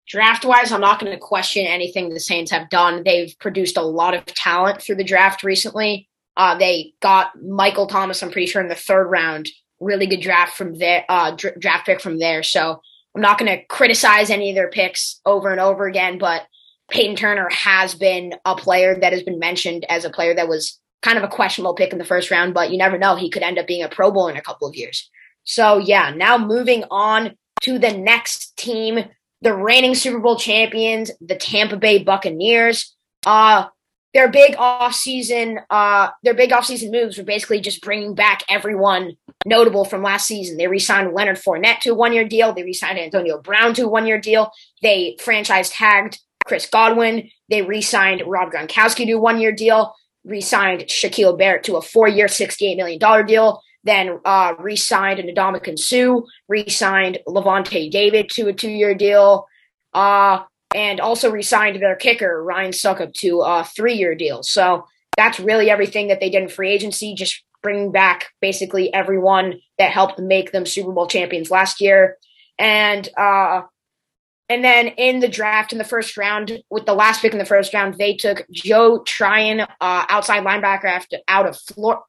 S1: Draft wise, I'm not going to question anything the Saints have done. They've produced a lot of talent through the draft recently. Uh, they got Michael Thomas, I'm pretty sure, in the third round. Really good draft from there, uh, dr- draft pick from there. So I'm not going to criticize any of their picks over and over again, but Peyton Turner has been a player that has been mentioned as a player that was kind of a questionable pick in the first round, but you never know. He could end up being a Pro Bowl in a couple of years. So, yeah, now moving on to the next team, the reigning Super Bowl champions, the Tampa Bay Buccaneers. Uh, their big offseason, uh, their big offseason moves were basically just bringing back everyone notable from last season. They re-signed Leonard Fournette to a one-year deal. They re-signed Antonio Brown to a one-year deal. They franchise tagged Chris Godwin. They re-signed Rob Gronkowski to a one-year deal re-signed Shaquille Barrett to a four-year, $68 million deal. Then uh, re-signed Ndamukong Suh, re-signed Lavonte David to a two-year deal, uh, and also re-signed their kicker Ryan Succop to a three-year deal. So that's really everything that they did in free agency. Just bringing back basically everyone that helped make them Super Bowl champions last year. And uh, and then in the draft in the first round, with the last pick in the first round, they took Joe Tryon, uh, outside linebacker out of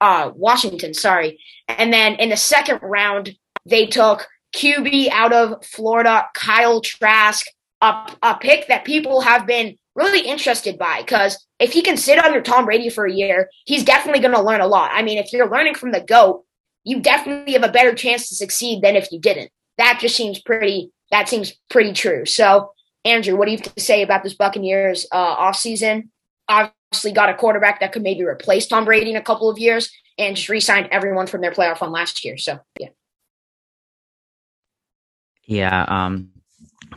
S1: uh, Washington. Sorry. And then in the second round, they took QB out of Florida, Kyle Trask, a, a pick that people have been really interested by because if he can sit under Tom Brady for a year, he's definitely going to learn a lot. I mean, if you're learning from the GOAT, you definitely have a better chance to succeed than if you didn't. That just seems pretty that seems pretty true. So, Andrew, what do you have to say about this Buccaneers uh, offseason? Obviously, got a quarterback that could maybe replace Tom Brady in a couple of years and just re signed everyone from their playoff run last year. So, yeah.
S2: Yeah, um,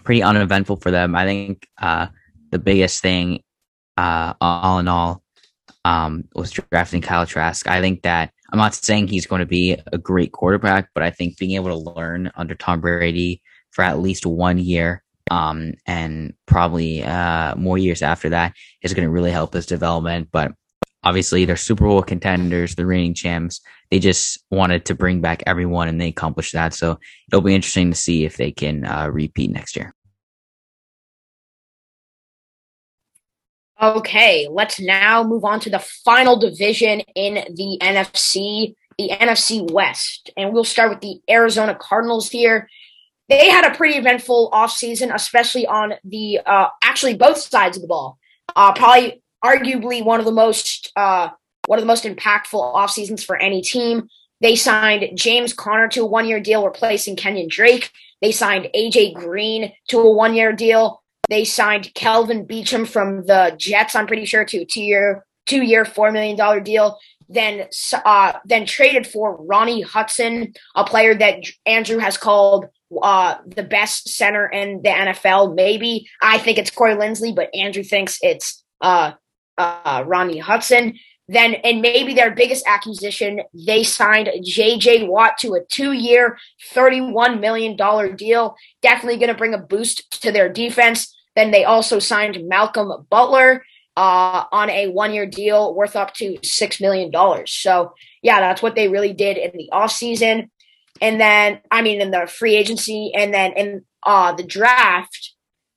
S2: pretty uneventful for them. I think uh, the biggest thing, uh, all in all, um, was drafting Kyle Trask. I think that I'm not saying he's going to be a great quarterback, but I think being able to learn under Tom Brady for at least one year, um, and probably uh, more years after that is going to really help his development. But obviously, they're Super Bowl contenders, the reigning champs. They just wanted to bring back everyone, and they accomplished that. So it'll be interesting to see if they can uh, repeat next year.
S1: Okay, let's now move on to the final division in the NFC, the NFC West. And we'll start with the Arizona Cardinals here. They had a pretty eventful offseason, especially on the uh, actually both sides of the ball. Uh, probably arguably one of the most uh, one of the most impactful off seasons for any team. They signed James Conner to a one year deal, replacing Kenyan Drake. They signed AJ Green to a one year deal. They signed Kelvin Beachum from the Jets, I'm pretty sure, to a two year, two year, $4 million deal. Then, uh, then traded for Rodney Hudson, a player that Andrew has called uh, the best center in the NFL. Maybe I think it's Corey Linsley, but Andrew thinks it's uh, uh, Rodney Hudson. Then, and maybe their biggest acquisition, they signed J.J. Watt to a two-year, $31 million deal. Definitely going to bring a boost to their defense. Then they also signed Malcolm Butler uh, on a one year deal worth up to $6 million. So, yeah, that's what they really did in the offseason. And then, I mean, in the free agency, and then in uh, the draft,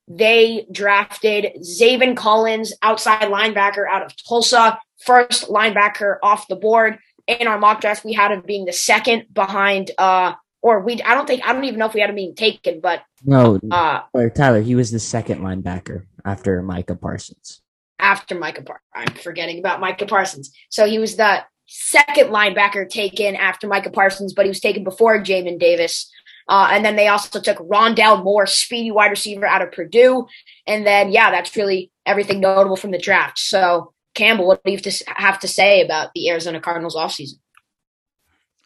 S1: they drafted Zaven Collins, outside linebacker out of Tulsa, first linebacker off the board. In our mock draft, we had him being the second behind uh, or we I don't think I don't even know if we had him being taken, but
S4: no, uh, or Tyler, he was the second linebacker after Micah Parsons.
S1: After Micah, Par- I'm forgetting about Micah Parsons. So he was the second linebacker taken after Micah Parsons, but he was taken before Jamin Davis. Uh, and then they also took Rondale Moore, speedy wide receiver out of Purdue. And then, yeah, that's really everything notable from the draft. So, Campbell, what do you have to, have to say about the Arizona Cardinals offseason?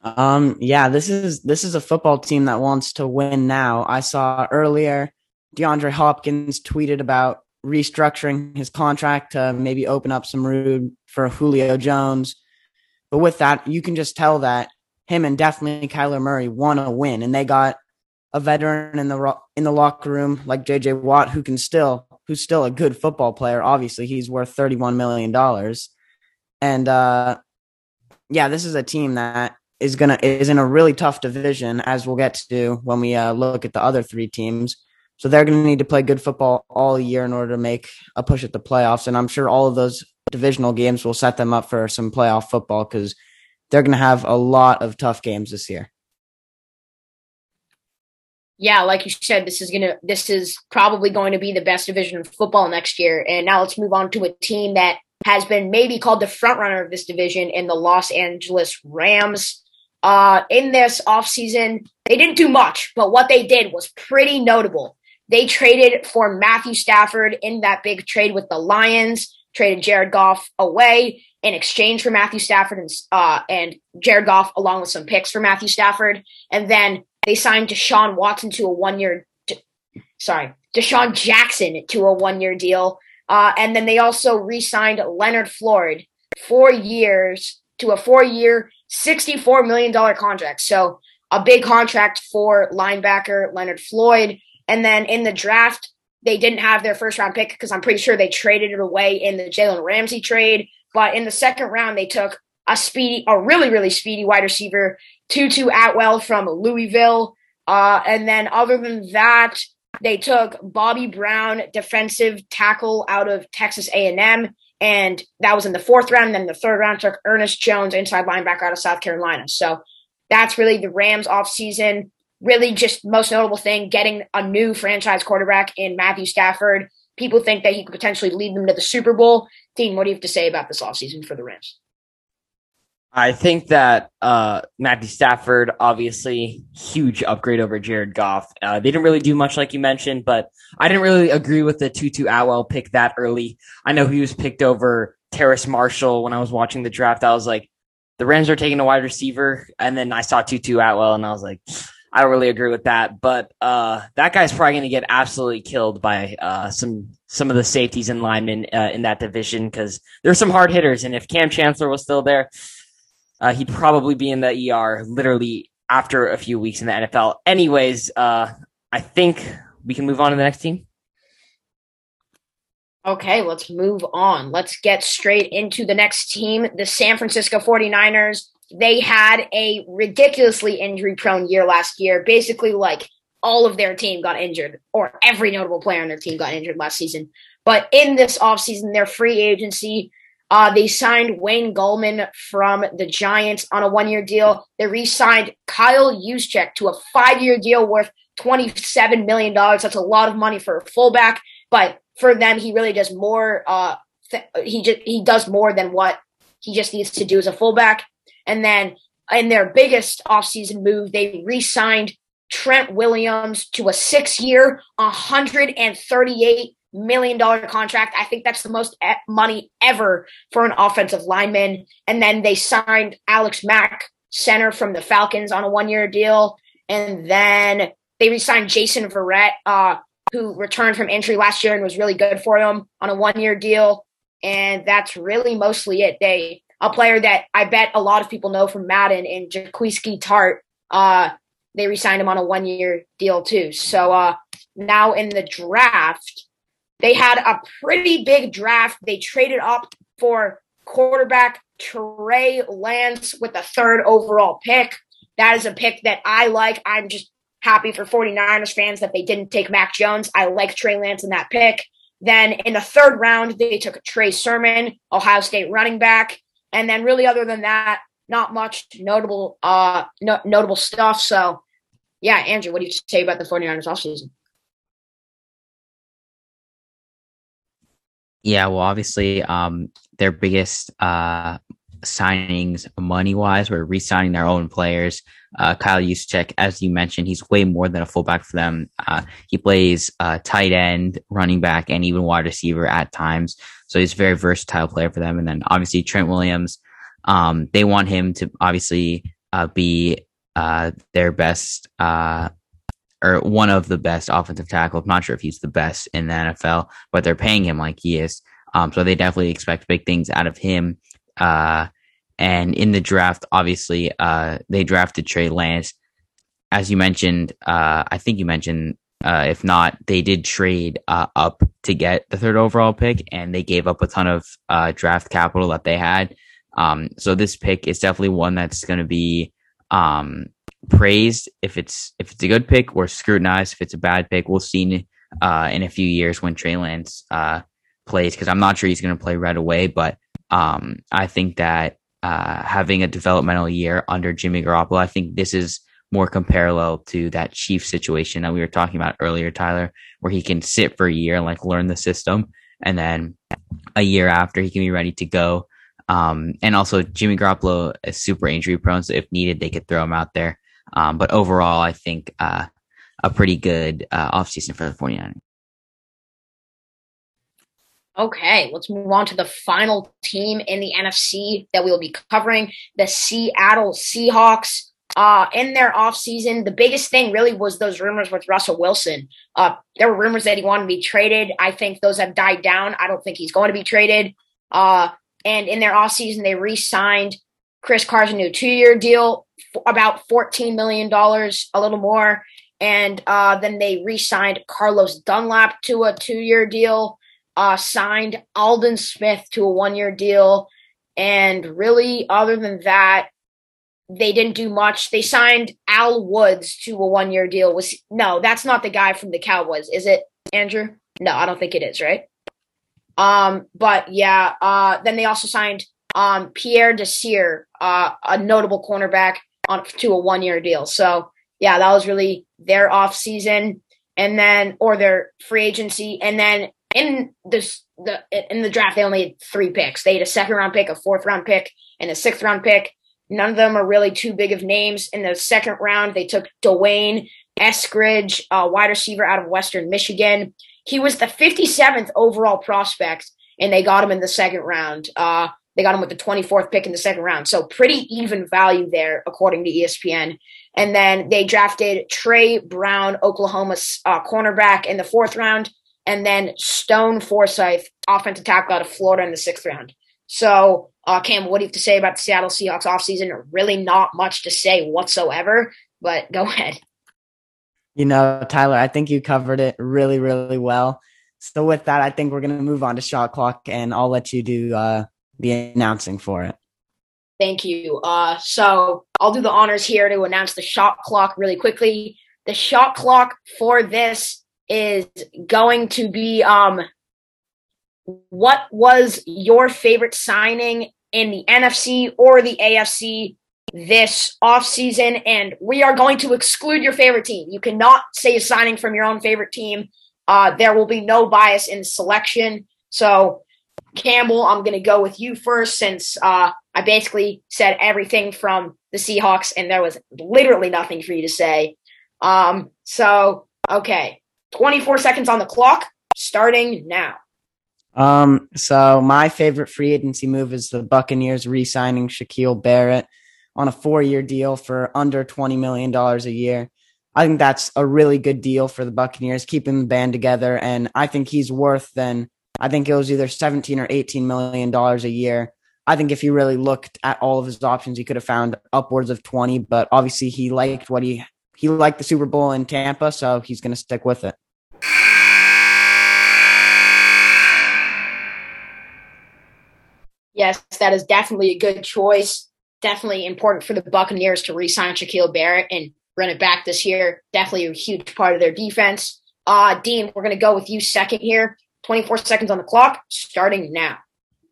S3: Um, yeah, this is this is a football team that wants to win now. I saw earlier DeAndre Hopkins tweeted about restructuring his contract to maybe open up some room for Julio Jones. But with that, you can just tell that him and definitely Kyler Murray want to win, and they got a veteran in the in the locker room like JJ Watt who can still who's still a good football player. Obviously, he's worth thirty one million dollars, and uh, yeah, this is a team that is gonna is in a really tough division, as we'll get to when we uh, look at the other three teams. So they're to need to play good football all year in order to make a push at the playoffs. And I'm sure all of those divisional games will set them up for some playoff football because they're going to have a lot of tough games this year.
S1: Yeah, like you said, this is gonna this is probably going to be the best division of football next year. And now let's move on to a team that has been maybe called the front runner of this division in the Los Angeles Rams uh, in this offseason. They didn't do much, but what they did was pretty notable. They traded for Matthew Stafford in that big trade with the Lions, traded Jared Goff away in exchange for Matthew Stafford and, uh, and Jared Goff, along with some picks for Matthew Stafford. And then they signed Deshaun Watson to a one year, sorry, DeSean Jackson to a one year deal. Uh, and then they also re signed Leonard Floyd four years to a four year, $64 million contract. So a big contract for linebacker Leonard Floyd. And then in the draft, they didn't have their first round pick because I'm pretty sure they traded it away in the Jalen Ramsey trade. But in the second round, they took a speedy, a really, really speedy wide receiver, Tutu Atwell from Louisville. Uh, and then other than that, they took Bobby Brown, defensive tackle out of Texas A&M and that was in the fourth round. And then the third round took Ernest Jones, inside linebacker out of South Carolina. So that's really the Rams offseason. Really, just most notable thing getting a new franchise quarterback in Matthew Stafford. People think that he could potentially lead them to the Super Bowl. Dean, what do you have to say about this offseason for the Rams?
S4: I think that uh, Matthew Stafford, obviously, huge upgrade over Jared Goff. Uh, they didn't really do much, like you mentioned, but I didn't really agree with the Tutu Atwell pick that early. I know he was picked over Terrace Marshall when I was watching the draft. I was like, the Rams are taking a wide receiver, and then I saw Tutu Atwell, and I was like, I really agree with that. But uh, that guy's probably going to get absolutely killed by uh, some some of the safeties and linemen uh, in that division because there's some hard hitters, and if Kam Chancellor was still there uh, he'd probably be in the ER literally after a few weeks in the NFL. Anyways, uh, I think we can move on to the next team.
S1: Okay, let's move on. Let's get straight into the next team, the San Francisco 49ers. They had a ridiculously injury prone year last year. Basically, like all of their team got injured, or every notable player on their team got injured last season. But in this offseason, their free agency uh, they signed Wayne Gallman from the Giants on a one year deal. They re signed Kyle Juszczyk to a five year deal worth $27 million. That's a lot of money for a fullback, but for them, he really does more. Uh, th- he just, he does more than what he just needs to do as a fullback. And then in their biggest offseason move, they re signed Trent Williams to a six year, 138 million dollar contract. I think that's the most money ever for an offensive lineman. And then they signed Alex Mack, center from the Falcons, on a one year deal. And then they re-signed Jason Verrett, uh, who returned from injury last year and was really good for them on a one year deal. And that's really mostly it. They a player that I bet a lot of people know from Madden and Jaquiski Tartt. Uh, they re-signed him on a one year deal too. So uh, now in the draft, they had a pretty big draft. They traded up for quarterback Trey Lance with the third overall pick. That is a pick that I like. I'm just happy for 49ers fans that they didn't take Mac Jones. I like Trey Lance in that pick. Then in the third round, they took Trey Sermon, Ohio State running back. And then really other than that, not much notable uh no, notable stuff. So yeah, Andrew, what do you say about the 49ers offseason?
S2: Yeah, well, obviously, um, their biggest uh, signings money wise were re signing their own players. Uh, Kyle Juszczyk, as you mentioned, he's way more than a fullback for them. Uh, he plays uh, tight end, running back, and even wide receiver at times. So he's a very versatile player for them. And then obviously Trent Williams, um, they want him to obviously uh, be uh, their best uh, or one of the best offensive tackles. I'm not sure if he's the best in the NFL, but they're paying him like he is. Um, so they definitely expect big things out of him. Uh, and in the draft, obviously, uh, they drafted Trey Lance. As you mentioned, uh, I think you mentioned, uh, if not, they did trade uh, up to get the third overall pick, and they gave up a ton of uh, draft capital that they had. Um, so this pick is definitely one that's going to be um, praised if it's if it's a good pick or scrutinized if it's a bad pick. We'll see uh, in a few years when Trey Lance uh, plays because I'm not sure he's going to play right away. But um, I think that uh, having a developmental year under Jimmy Garoppolo, I think this is more comparable to that Chief situation that we were talking about earlier, Tyler, where he can sit for a year and like learn the system, and then a year after he can be ready to go. Um, and also Jimmy Garoppolo is super injury prone, so if needed, they could throw him out there. Um, but overall, I think uh, a pretty good uh, offseason for the 49ers.
S1: Okay, let's move on to the final team in the NFC that we will be covering the Seattle Seahawks. Uh, in their offseason, the biggest thing really was those rumors with Russell Wilson. Uh, there were rumors that he wanted to be traded. I think those have died down. I don't think he's going to be traded. Uh, and in their offseason, they re signed Chris Carson to a two year deal about $14 million, a little more. And uh, then they re signed Carlos Dunlap to a two year deal, uh, signed Aldon Smith to a one year deal. And really, other than that, they didn't do much. They signed Al Woods to a one year deal. Was no, that's not the guy from the Cowboys, is it, Andrew? No, I don't think it is, right? Um, but yeah, uh, then they also signed um, Pierre Desir, uh, a notable cornerback, on to a one year deal. So yeah, that was really their off season, and then or their free agency, and then in this the in the draft they only had three picks. They had a second round pick, a fourth round pick, and a sixth round pick. none of them are really too big of names. In the second round, they took D'Wayne Eskridge, a wide receiver out of Western Michigan. He was the 57th overall prospect, and they got him in the second round. Uh, they got him with the 24th pick in the second round. So pretty even value there, according to ESPN. And then they drafted Tre Brown, Oklahoma uh, cornerback, in the fourth round. And then Stone Forsythe, offensive tackle out of Florida in the sixth round. So, uh, Cam, what do you have to say about the Seattle Seahawks offseason? Really not much to say whatsoever, but go ahead.
S3: You know, Tyler, I think you covered it really, really well. So with that, I think we're going to move on to shot clock, and I'll let you do uh, the announcing for it.
S1: Thank you. Uh, so I'll do the honors here to announce the shot clock really quickly. The shot clock for this is going to be um, what was your favorite signing in the NFC or the AFC this offseason? And we are going to exclude your favorite team. You cannot say a signing from your own favorite team. Uh, there will be no bias in selection. So Campbell, I'm going to go with you first since uh, I basically said everything from the Seahawks and there was literally nothing for you to say. Um, so, okay, 24 seconds on the clock, starting now.
S3: Um, so my favorite free agency move is the Buccaneers re-signing Shaquille Barrett on a four-year deal for under $20 million a year. I think that's a really good deal for the Buccaneers, keeping the band together. And I think he's worth then I think it was either 17 or 18 million dollars a year. I think if he really looked at all of his options, he could have found upwards of 20, but obviously he liked what he he liked the Super Bowl in Tampa, so he's going to stick with it.
S1: Yes, that is definitely a good choice. Definitely important for the Buccaneers to re-sign Shaquille Barrett and run it back this year. Definitely a huge part of their defense. Uh, Dean, we're going to go with you second here. 24 seconds on the clock, starting now.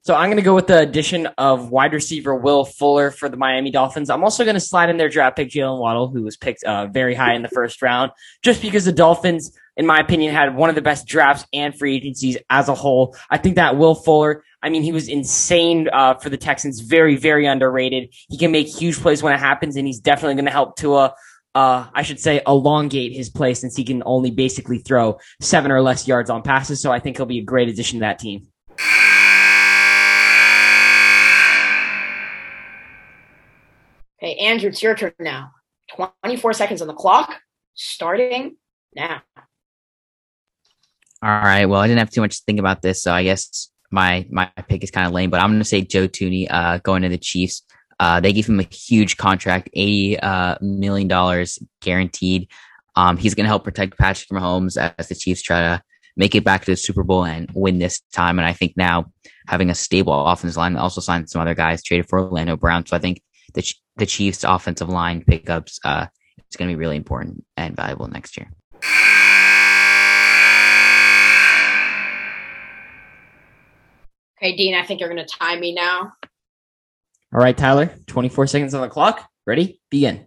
S4: So I'm going to go with the addition of wide receiver Will Fuller for the Miami Dolphins. I'm also going to slide in their draft pick Jaylen Waddle, who was picked uh, very high in the first round, just because the Dolphins, in my opinion, had one of the best drafts and free agencies as a whole. I think that Will Fuller, I mean, he was insane uh, for the Texans, very, very underrated. He can make huge plays when it happens, and he's definitely going to help Tua uh, I should say, elongate his play since he can only basically throw seven or less yards on passes. So I think he'll be a great addition to that team.
S1: Okay, Andrew, it's your turn now. 24 seconds on the clock, starting now.
S2: All right. Well, I didn't have too much to think about this, so I guess my my pick is kind of lame, but I'm going to say Joe Thuney uh, going to the Chiefs. Uh, they gave him a huge contract, eighty uh, million dollars guaranteed. Um, he's going to help protect Patrick Mahomes as the Chiefs try to make it back to the Super Bowl and win this time. And I think now having a stable offensive line, also signed some other guys traded for Orlando Brown. So I think the the Chiefs' offensive line pickups uh, is going to be really important and valuable next year.
S1: Okay, Dean, I think you're going to time me now.
S4: All right, Tyler, 24 seconds on the clock. Ready? Begin.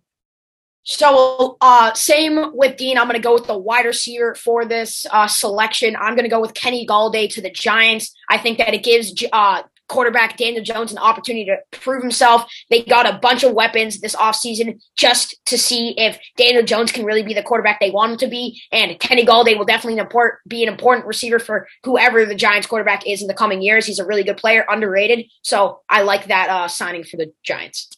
S1: So, uh, same with Dean. I'm going to go with the wide receiver for this uh, selection. I'm going to go with Kenny Golladay to the Giants. I think that it gives uh, quarterback Daniel Jones an opportunity to prove himself. They got a bunch of weapons this offseason just to see if Daniel Jones can really be the quarterback they want him to be. And Kenny Golladay will definitely be an important receiver for whoever the Giants quarterback is in the coming years. He's a really good player, underrated. So I like that uh, signing for the Giants.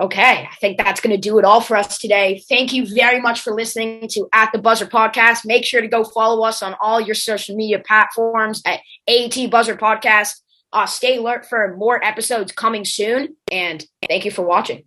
S1: Okay, I think that's going to do it all for us today. Thank you very much for listening to At the Buzzer podcast. Make sure to go follow us on all your social media platforms at AT Buzzer Podcast. Uh, stay alert for more episodes coming soon, and thank you for watching.